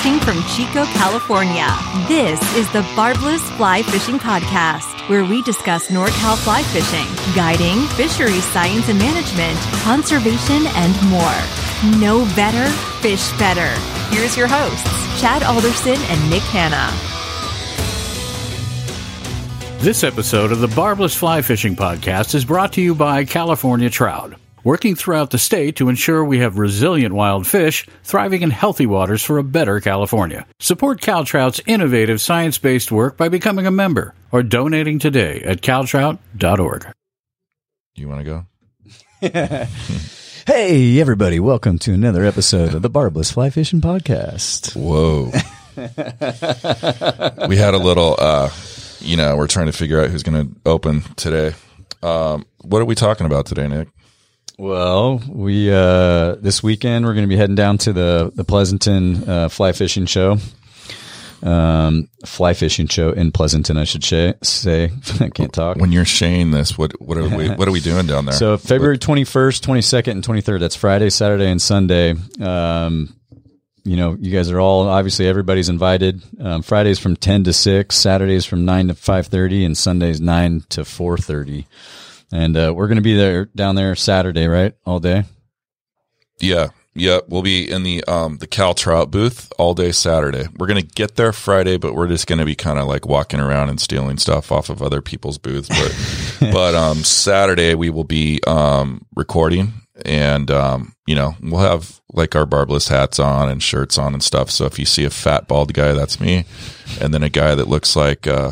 Broadcasting from Chico, California, this is the Barbless Fly Fishing Podcast, where we discuss NorCal fly fishing, guiding, fisheries science and management, conservation, and more. Know better, fish better. Here's your hosts, Chad Alderson and Nick Hanna. This episode of the Barbless Fly Fishing Podcast is brought to you by California Trout, working throughout the state to ensure we have resilient wild fish thriving in healthy waters for a better California. Support CalTrout's innovative science based work by becoming a member or donating today at caltrout.org. You want to go? Hey, everybody, welcome to another episode of the Barbless Fly Fishing Podcast. Whoa. we had a little, uh, you know, we're trying to figure out who's going to open today. Um, what are we talking about today, Nick? Well, we, uh, this weekend, we're going to be heading down to the, the Pleasanton, uh, fly fishing show. Um, fly fishing show in Pleasanton, I should say. say. I can't talk. When you're saying this, what what are we what are we doing down there? So February 21st, 22nd, and 23rd. That's Friday, Saturday, and Sunday. Um, you know, you guys are all obviously everybody's invited. Um, Fridays from 10 to 6, Saturdays from 9 to 5:30, and Sundays 9 to 4:30. And uh, we're going to be there down there Saturday, right? All day. yeah, yeah, we'll be in the um the Cal Trout booth all day Saturday. We're gonna get there Friday, but we're just gonna be kind of like walking around and stealing stuff off of other people's booths. But but um Saturday we will be um recording and um you know we'll have like our barbless hats on and shirts on and stuff. So if you see a fat bald guy, that's me, and then a guy that looks like uh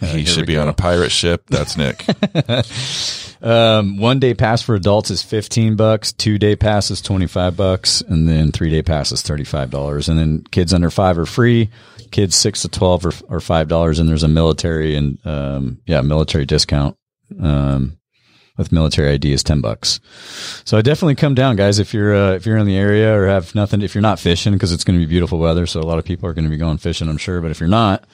he should be on a pirate ship, that's Nick. Um, one day pass for adults is 15 bucks, two day pass is 25 bucks, and then three day pass is $35. And then kids under five are free. Kids six to 12 are, are $5. And there's a military and, um, yeah, military discount. Um, with military ID is 10 bucks. So I definitely come down guys if you're uh, if you're in the area or have nothing if you're not fishing because it's going to be beautiful weather so a lot of people are going to be going fishing I'm sure but if you're not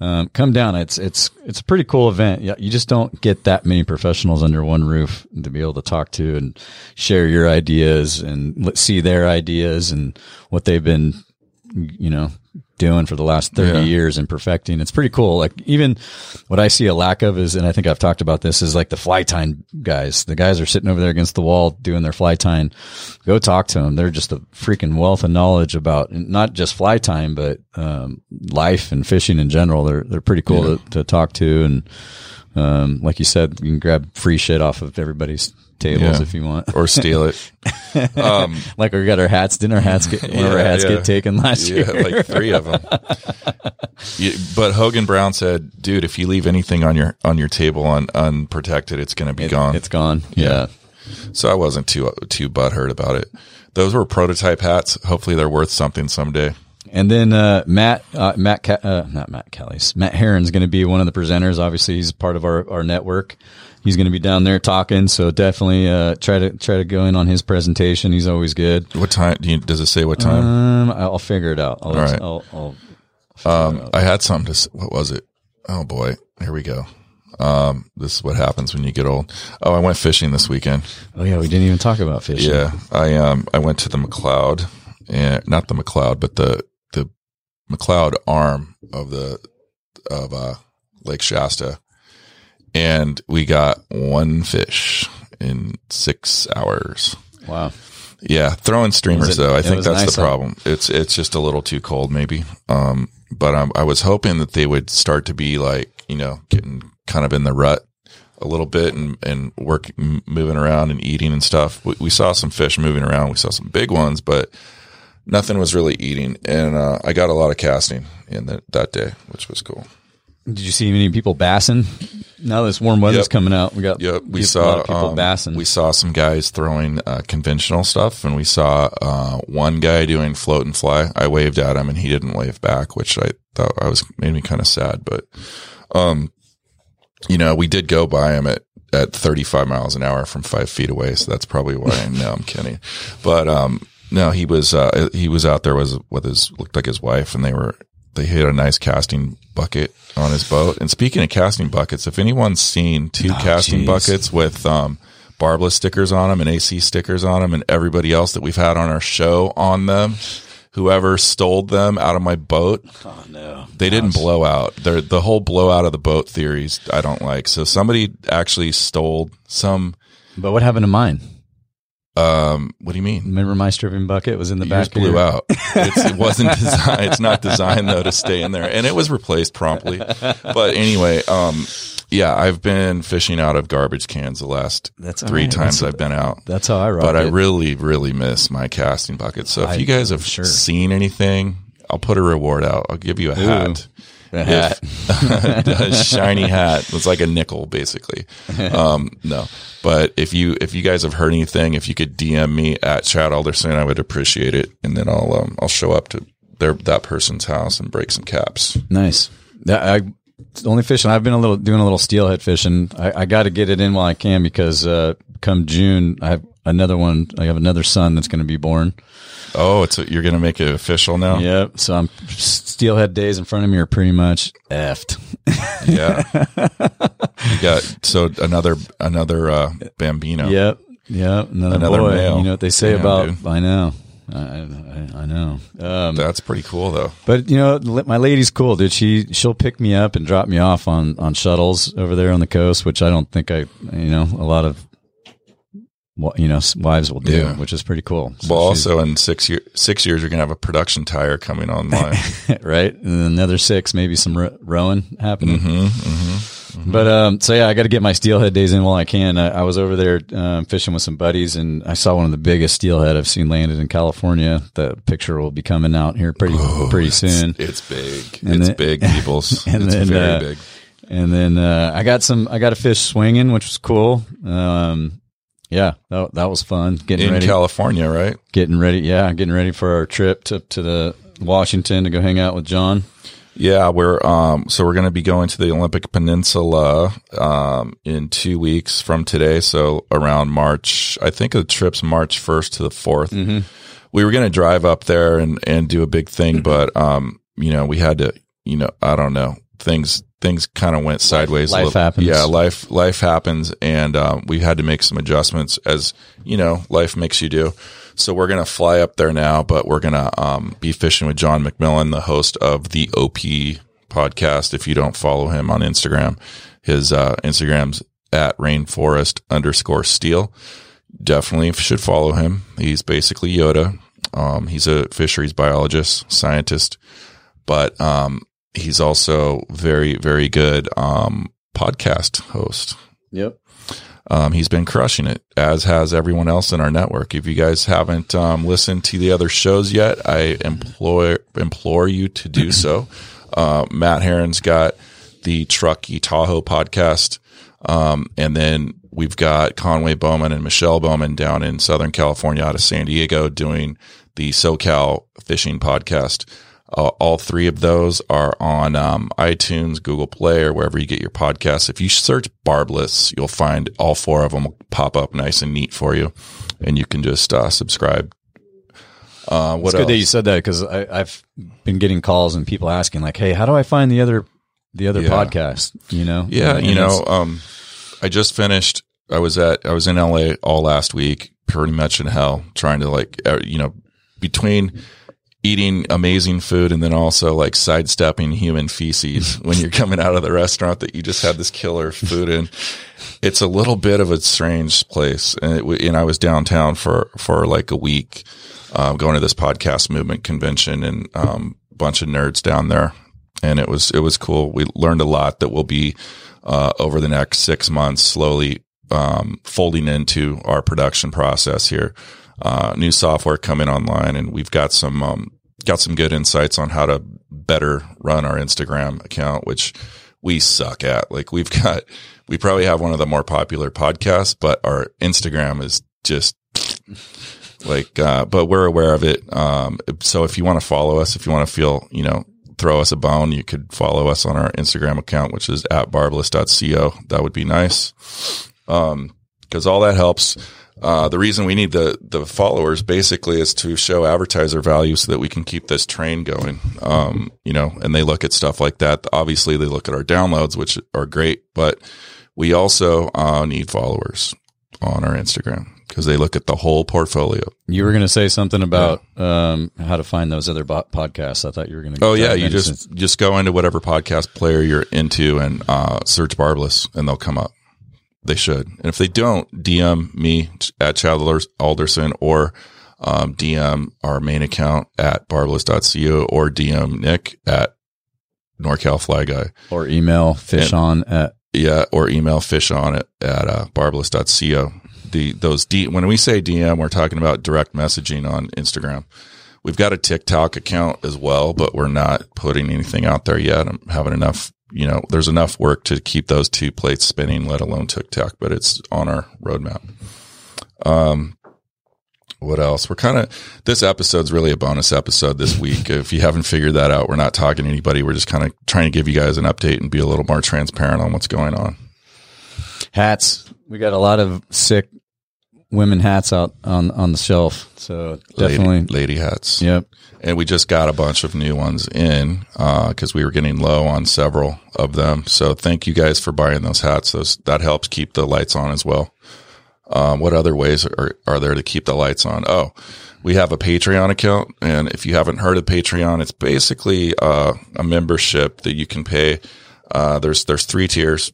um, come down. It's it's it's a pretty cool event. You just don't get that many professionals under one roof to be able to talk to and share your ideas and see their ideas and what they've been, you know, doing for the last thirty Yeah. years and perfecting. It's pretty cool. Like even what I see a lack of is, and I think I've talked about this, is like the fly tying guys. The guys are sitting over there against the wall doing their fly tying. Go talk to them. They're just a freaking wealth of knowledge about not just fly tying, but um, life and fishing in general. They're they're pretty cool to, to talk to, and um, like you said, you can grab free shit off of everybody's tables Yeah. if you want. or steal it. Um, like we got our hats. Didn't our hats get one of our Yeah, hats yeah. get taken last yeah, year? like three of them. Yeah, but Hogan Brown said, "Dude, if you leave anything on your on your table un, unprotected, it's going to be It- gone." It's gone. Yeah. so I wasn't too too butthurt about it. Those were prototype hats. Hopefully, they're worth something someday. And then uh, Matt, uh, Matt, Ca- uh, not Matt Kelly's, Matt Heron's going to be one of the presenters. Obviously, he's part of our, our network. He's going to be down there talking. So definitely uh, try to try to go in on his presentation. He's always good. What time? Do you, does it say what time? Um, I'll figure it out. I'll, All right. I'll, I'll Um, I had something to. What was it? Oh boy, here we go. Um, this is what happens when you get old. Oh, I went fishing this weekend. oh yeah, we didn't even talk about fishing. Yeah, I um I went to the McCloud, and not the McCloud, but the McCloud arm of the of uh Lake Shasta, and we got one fish in six hours. Wow. Yeah, throwing streamers it- though. I think that's nice the problem. It's it's just a little too cold, maybe. Um, but um, I was hoping that they would start to be like you know getting kind of in the rut a little bit and and work m- moving around and eating and stuff. We, we saw some fish moving around. We saw some big ones, but nothing was really eating. And uh, I got a lot of casting in that that day, which was cool. Did you see any people bassing? Now this warm weather's Yep. coming out, we got Yep, we saw lot of people um, bassing. We saw some guys throwing uh, conventional stuff, and we saw uh, one guy doing float and fly. I waved at him, and he didn't wave back, which I thought I was made me kind of sad. But, um, you know, we did go by him at at 35 miles an hour from five feet away, so that's probably why. I know I'm kidding, but um, no, he was uh, he was out there with with his looked like his wife, and they were they hit a nice casting bucket on his boat. And speaking of casting buckets, if anyone's seen two casting geez. buckets with um, barbless stickers on them and AC stickers on them, and everybody else that we've had on our show on them, whoever stole them out of my boat. Oh no. They didn't blow out. They're, the whole blowout of the boat theories I don't like. So somebody actually stole some. But what happened to mine? Um, what do you mean? Remember my stripping bucket was in the Yours back. blew here? out. It's, it wasn't designed. It's not designed though to stay in there, and it was replaced promptly. But anyway, um, yeah, I've been fishing out of garbage cans the last That's three all right. times That's- I've been out. That's how I rock But I really, really miss my casting bucket. So if I- you guys have sure. seen anything, I'll put a reward out. I'll give you a hat. A hat. Shiny hat. It's like a nickel, basically. Um, no, but if you if you guys have heard anything, if you could DM me at Chad Alderson, I would appreciate it, and then I'll um, I'll show up to their that person's house and break some caps. Nice. That, I the only fishing I've been a little doing a little steelhead fishing. I, I got to get it in while I can because uh, come June I have another one. I have another son that's going to be born. Oh, it's a, you're gonna make it official now. Yep. So I'm steelhead days in front of me are pretty much effed. Yeah. you got so another another uh, bambino. Yep. Yep. Another, Another boy. male. You know what they say Damn, about? dude. I know. I, I, I know. Um, That's pretty cool though. But you know, my lady's cool, dude. She she'll pick me up and drop me off on on shuttles over there on the coast, which I don't think I, you know, a lot of, you know, wives will do, Yeah. which is pretty cool. So Well, also in six year six years, you're gonna have a production tire coming online. right, and another six, maybe some ro- rowing happening. Mm-hmm, But um, so yeah, I got to get my steelhead days in while I can. I, I was over there um, fishing with some buddies, and I saw one of the biggest steelhead I've seen landed in California. The picture will be coming out here pretty pretty soon. It's big. And it's then- big, peoples. and it's then, very uh, big. And then uh, I got some. I got a fish swinging, which was cool. Um, yeah, that, that was fun. Getting In ready, California, right? getting ready. Yeah, getting ready for our trip to to the Washington to go hang out with John. Yeah, we're um so we're going to be going to the Olympic Peninsula um in 2 weeks from today, so around March. I think the trip's March 1st to the 4th. Mm-hmm. We were going to drive up there and and do a big thing, but um you know, we had to, you know, I don't know. Things things kind of went sideways. life little- happens. Yeah, life life happens and um we had to make some adjustments as, you know, life makes you do. So we're gonna fly up there now, but we're gonna um, be fishing with John McMillan, the host of the OP podcast. If you don't follow him on Instagram, his uh, Instagram's at rainforest underscore steel. Definitely should follow him. He's basically Yoda. Um, he's a fisheries biologist, scientist, but um, he's also very, very good um, podcast host. Yep. Um, he's been crushing it, as has everyone else in our network. If you guys haven't um, listened to the other shows yet, I implore implore you to do so. Uh, Matt Heron's got the Truckee Tahoe podcast, um, and then we've got Conway Bowman and Michelle Bowman down in Southern California, out of San Diego, doing the SoCal Fishing podcast. Uh, all three of those are on um, iTunes, Google Play, or wherever you get your podcasts. If you search Barbless, you'll find all four of them will pop up nice and neat for you, and you can just uh, subscribe. Uh, what It's else? good that you said that because I've been getting calls and people asking like, "Hey, how do I find the other the other Yeah. podcast?" You know? Yeah, And you know, um, I just finished. I was at I was in LA all last week, pretty much in hell, trying to like uh, you know between eating amazing food and then also like sidestepping human feces when you're coming out of the restaurant that you just had this killer food in. It's a little bit of a strange place, and, it, and I was downtown for for like a week, um, going to this podcast movement convention and um, a bunch of nerds down there, and it was it was cool. We learned a lot that will be uh, over the next six months slowly um, folding into our production process here. Uh, new software coming online, and we've got some um, got some good insights on how to better run our Instagram account, which we suck at. Like we've got, we probably have one of the more popular podcasts, but our Instagram is just like, uh, but we're aware of it. Um, so if you want to follow us, if you want to feel, you know, throw us a bone, you could follow us on our Instagram account, which is at barbless.co. That would be nice. Um, cause all that helps. Uh, the reason we need the, the followers basically is to show advertiser value so that we can keep this train going. Um, you know, and they look at stuff like that. Obviously they look at our downloads, which are great, but we also, uh, need followers on our Instagram because they look at the whole portfolio. You were going to say something about um, how to find those other bo- podcasts. I thought you were going to. Oh yeah, you just just go into whatever podcast player you're into and uh, search Barbless, and they'll come up. They should, and if they don't, DM me at Chad Alderson or um, DM our main account at barbless.co or DM Nick at NorCal Fly Guy or email fish and, on at yeah or email fish on at, at uh, barbless.co. The those D when we say DM, we're talking about direct messaging on Instagram. We've got a TikTok account as well, but we're not putting anything out there yet. I'm having enough, you know, there's enough work to keep those two plates spinning, let alone TikTok, but it's on our roadmap. Um, what else? We're kind of this episode's really a bonus episode this week. if you haven't figured that out, we're not talking to anybody. We're just kind of trying to give you guys an update and be a little more transparent on what's going on. Hats. We got a lot of sick women hats out on on the shelf. So definitely lady, lady hats. Yep. And we just got a bunch of new ones in because uh, we were getting low on several of them. So thank you guys for buying those hats. Those that helps keep the lights on as well. Um, what other ways are, are there to keep the lights on? Oh, we have a Patreon account. And if you haven't heard of Patreon, it's basically uh, a membership that you can pay. Uh, there's, there's three tiers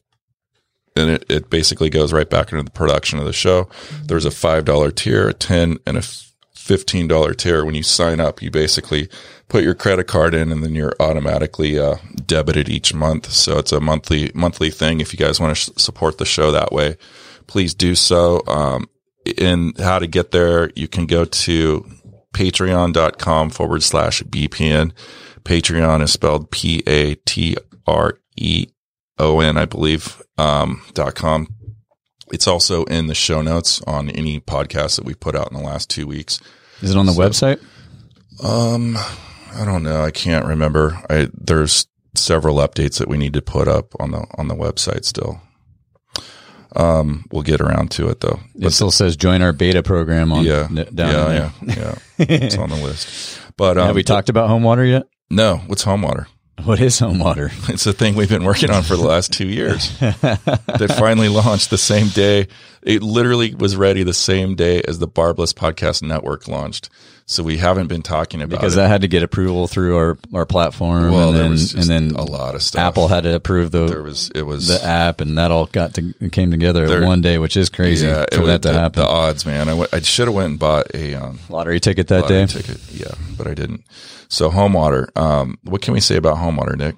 and it, it basically goes right back into the production of the show. There's a $5 tier, a 10 and a $15 tier. When you sign up, you basically put your credit card in and then you're automatically uh, debited each month. So it's a monthly, monthly thing. If you guys want to sh- support the show that way, please do so. Um, in how to get there, you can go to patreon.com forward slash BPN. Patreon is spelled P A T R E O N, I believe, um, dot com. It's also in the show notes on any podcast that we put out in the last two weeks. Is it on the so, website? Um, I don't know. I can't remember. I, there's several updates that we need to put up on the, on the website still. Um, we'll get around to it though. But it still says join our beta program on yeah, down yeah, yeah, yeah. it's on the list. But um, have we but, talked about home water yet? No. What's home water? What is home water? It's a thing we've been working on for the last two years. that finally launched the same day. It literally was ready the same day as the Barbless Podcast Network launched. So we haven't been talking about because it. that had to get approval through our, our platform. Well, and there then, was and then a lot of stuff. Apple had to approve the there was it was the app, and that all got to came together There- one day, which is crazy yeah, for that to the, happen. The odds, man. I, I should have went and bought a um, Lottery ticket that lottery day. ticket. Yeah, but I didn't. So home water. Um, what can we say about home water, Nick?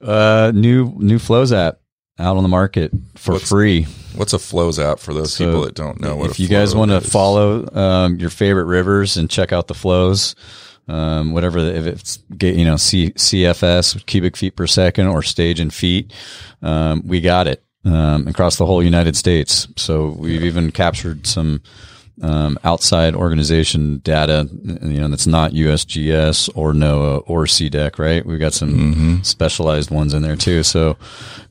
Uh, new new flows app out on the market for What's- free. What's a flows app for those So people that don't know what? if you guys want to follow um, your favorite rivers and check out the flows, um, whatever the, if it's get you know C, CFS cubic feet per second or stage in feet, um, we got it um, across the whole United States. So we've even captured some um, outside organization data, you know, that's not USGS or NOAA or CDEC, right? We've got some Mm-hmm. specialized ones in there too. So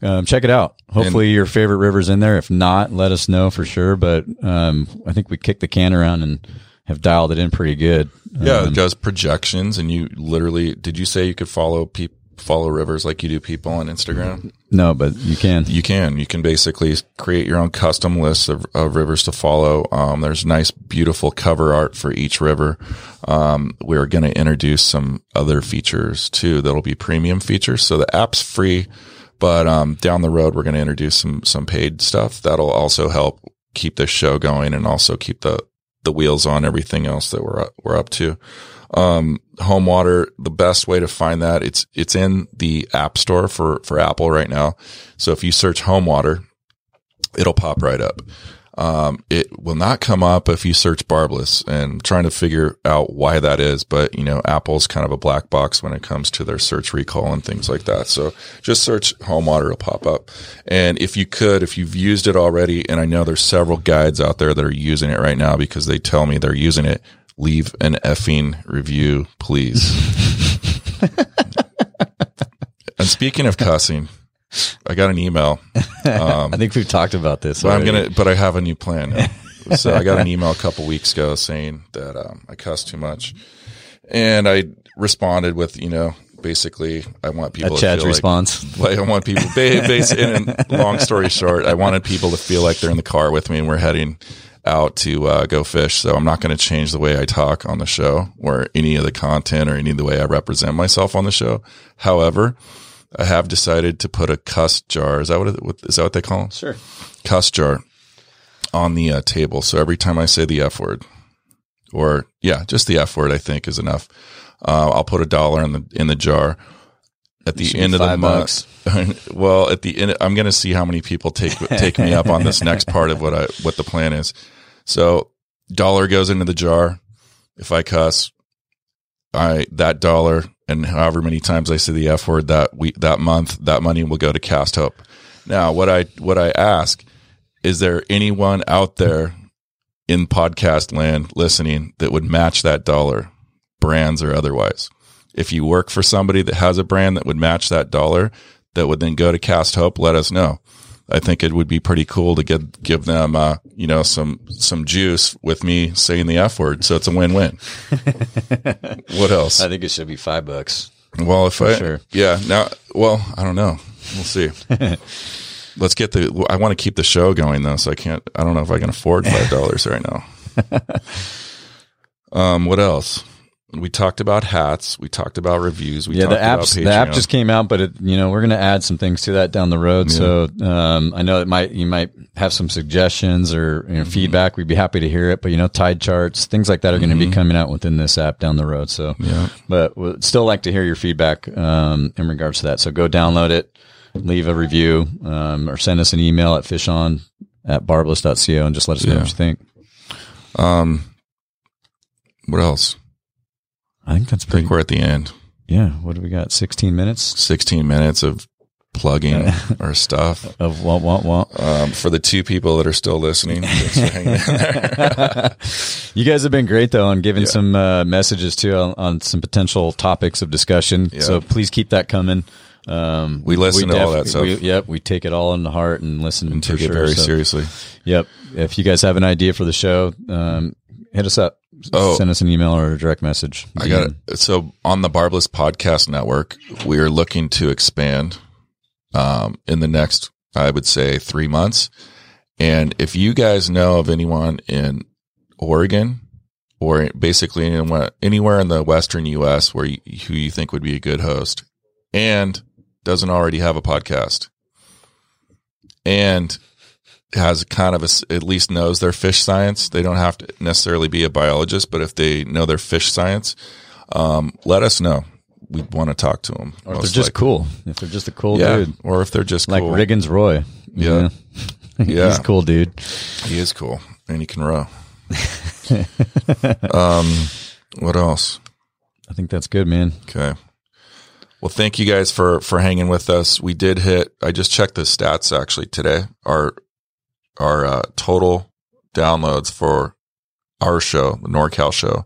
um, check it out. Hopefully your favorite river's in there. If not, let us know for sure. But um, I think we kicked the can around and have dialed it in pretty good. Yeah, Um, it does projections, and you literally did you say you could follow peop follow rivers like you do people on Instagram? no, but you can. You can. You can basically create your own custom list of, of rivers to follow. Um, there's nice, beautiful cover art for each river. Um, we're going to introduce some other features too that'll be premium features. So the app's free, but um, down the road we're going to introduce some some paid stuff that'll also help keep this show going and also keep the the wheels on everything else that we're we're up to. Um, home water, the best way to find that it's it's in the app store for for Apple right now. So if you search home water, it'll pop right up. Um, it will not come up if you search barbless and I'm trying to figure out why that is. But you know, Apple's kind of a black box when it comes to their search recall and things like that. So just search home water, it'll pop up. And if you could, if you've used it already, and I know there's several guides out there that are using it right now because they tell me they're using it, leave an effing review, please. and speaking of cussing, I got an email. Um, I think we've talked about this. but I'm gonna, but I have a new plan. so I got an email a couple weeks ago saying that um, I cuss too much, and I responded with, you know, basically, I want people. a to Chad's feel like- response. Like, I want people. Ba- bas- and long story short, I wanted people to feel like they're in the car with me and we're heading out to uh, go fish. So I'm not going to change the way I talk on the show or any of the content or any of the way I represent myself on the show. However, I have decided to put a cuss jar. Is that what, it, what is that what they call them? Sure. Cuss jar on the uh, table. So every time I say the F word or yeah, just the F word, I think is enough. Uh, I'll put a dollar in the, in the jar at the end of the month. well, at the end, I'm going to see how many people take take me up on this next part of what I what the plan is. So, dollar goes into the jar. If I cuss, I that dollar and however many times I say the f word that week that month, that money will go to Cast Hope. Now, what I what I ask is there anyone out there in podcast land listening that would match that dollar, brands or otherwise? If you work for somebody that has a brand that would match that dollar, that would then go to Cast Hope, let us know. I think it would be pretty cool to get give them, uh, you know, some some juice with me saying the f word. So it's a win win. what else? I think it should be five bucks. Well, if I, sure. yeah, now, well, I don't know. We'll see. Let's get the. I want to keep the show going though, so I can't. I don't know if I can afford five dollars right now. um, what else? We talked about hats. We talked about reviews. We yeah, the talked about apps the app just came out, but it, you know we're going to add some things to that down the road. So um, I know it might you might have some suggestions or you know, Mm-hmm. feedback. We'd be happy to hear it. But you know, tide charts, things like that are going to be coming out within this app down the road. So Mm-hmm. Yeah. but we'd still like to hear your feedback um, in regards to that. So go download it, leave a review, um, or send us an email at fishon at barbless.co and just let us know Yeah. what you think. Um, what else? I think that's I pretty. think we're at the end. Yeah. What do we got? Sixteen minutes Sixteen minutes of plugging our stuff. of want want want. Um, for the two people that are still listening, thanks for hanging in there. You guys have been great though on giving some uh, messages too on, on some potential topics of discussion. So please keep that coming. Um, We listen to all that stuff. We, yep, we take it all in the heart and listen and take it sure. very So, seriously. Yep. If you guys have an idea for the show, um, hit us up. Oh. Send us an email or a direct message. I got it. So on the Barbless Podcast Network, we are looking to expand um, in the next, I would say, three months. And if you guys know of anyone in Oregon or basically anywhere, anywhere in the Western U.S. where you, who you think would be a good host and doesn't already have a podcast and has kind of a at least knows their fish science. They don't have to necessarily be a biologist, but if they know their fish science, um, let us know. We want to talk to them. Or if they're just cool. If they're just a cool yeah, dude. or if they're just Like cool. Riggins Roy. Yeah. Yeah. He's a cool dude. He is cool, and he can row. um, what else? I think that's good, man. Okay. Well, thank you guys for for hanging with us. We did hit. I just checked the stats actually today. Our our uh, total downloads for our show, the NorCal show,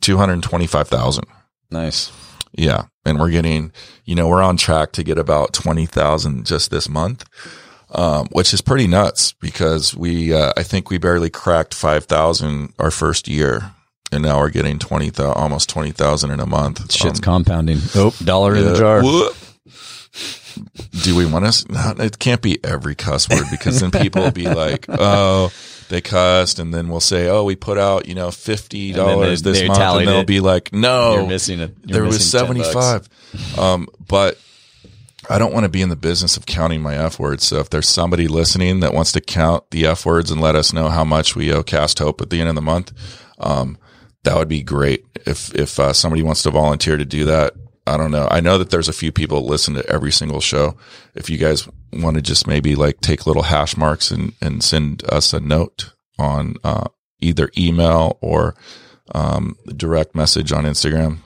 two hundred twenty five thousand. Nice. Yeah, and we're getting. You know, we're on track to get about twenty thousand just this month. Um, which is pretty nuts because we, uh, I think we barely cracked 5,000 our first year and now we're getting 20, almost 20,000 in a month. Shit's Um, compounding. Oh, dollar in the jar. Whoop. Do we want to? No, it can't be every cuss word because then people will be like, "Oh, they cussed," and then we'll say, "Oh, we put out you know fifty dollars they- this month," and they'll it. be like, "No, You're missing it. You're there was missing 10 seventy bucks. Um, but I don't want to be in the business of counting my f words. So if there's somebody listening that wants to count the f words and let us know how much we owe Cast Hope at the end of the month, um, that would be great. If if uh, somebody wants to volunteer to do that, I don't know. I know that there's a few people that listen to every single show. If you guys want to just maybe like take little hash marks and and send us a note on uh, either email or um, direct message on Instagram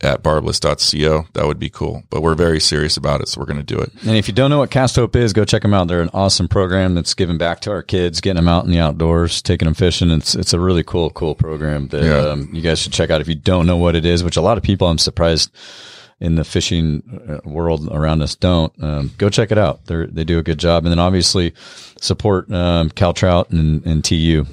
at barbless.co, that would be cool. But we're very serious about it, so we're going to do it. And if you don't know what Cast Hope is, go check them out. They're an awesome program that's giving back to our kids, getting them out in the outdoors, taking them fishing. It's it's a really cool, cool program that Yeah. um, you guys should check out if you don't know what it is. Which a lot of people, I'm surprised, in the fishing uh, world around us don't. Um, go check it out. They they do a good job. And then obviously support um, Cal Trout and, and TU.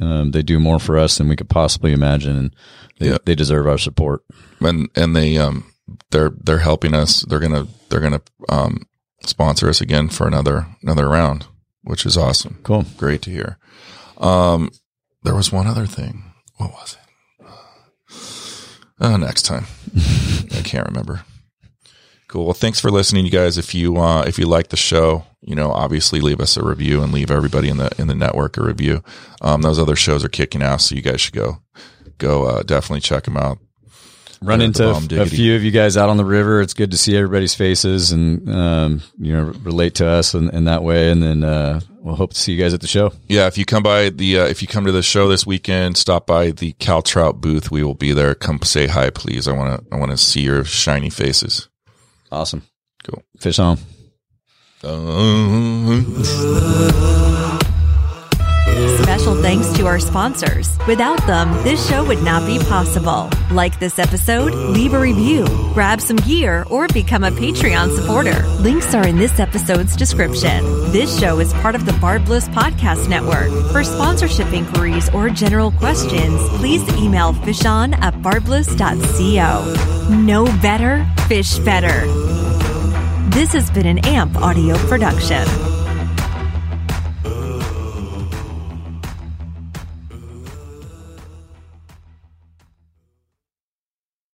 Um, they do more for us than we could possibly imagine, and they, Yeah. they deserve our support. and and they um they're they're helping us. They're gonna they're gonna um sponsor us again for another another round, which is awesome. Cool. Great to hear. Um, there was one other thing. What was it? Oh, next time. I can't remember. Cool. Well, thanks for listening, you guys. If you uh, if you like the show, you know, obviously leave us a review and leave everybody in the in the network a review. Um, those other shows are kicking ass, so you guys should go go uh, definitely check them out. Run They're into a, bomb a diggity. few of you guys out on the river. It's good to see everybody's faces and um, you know relate to us in, in that way. And then uh, we'll hope to see you guys at the show. Yeah, if you come by the uh, if you come to the show this weekend, stop by the Cal Trout booth. We will be there. Come say hi, please. I want to I want to see your shiny faces. Awesome. Cool. Fish on. Our sponsors. Without them, this show would not be possible. Like this episode, leave a review, grab some gear, or become a Patreon supporter. Links are in this episode's description. This show is part of the Barbless Podcast Network. For sponsorship inquiries or general questions, please email fishon at barbless.co. Know better, fish better. This has been an AMP audio production.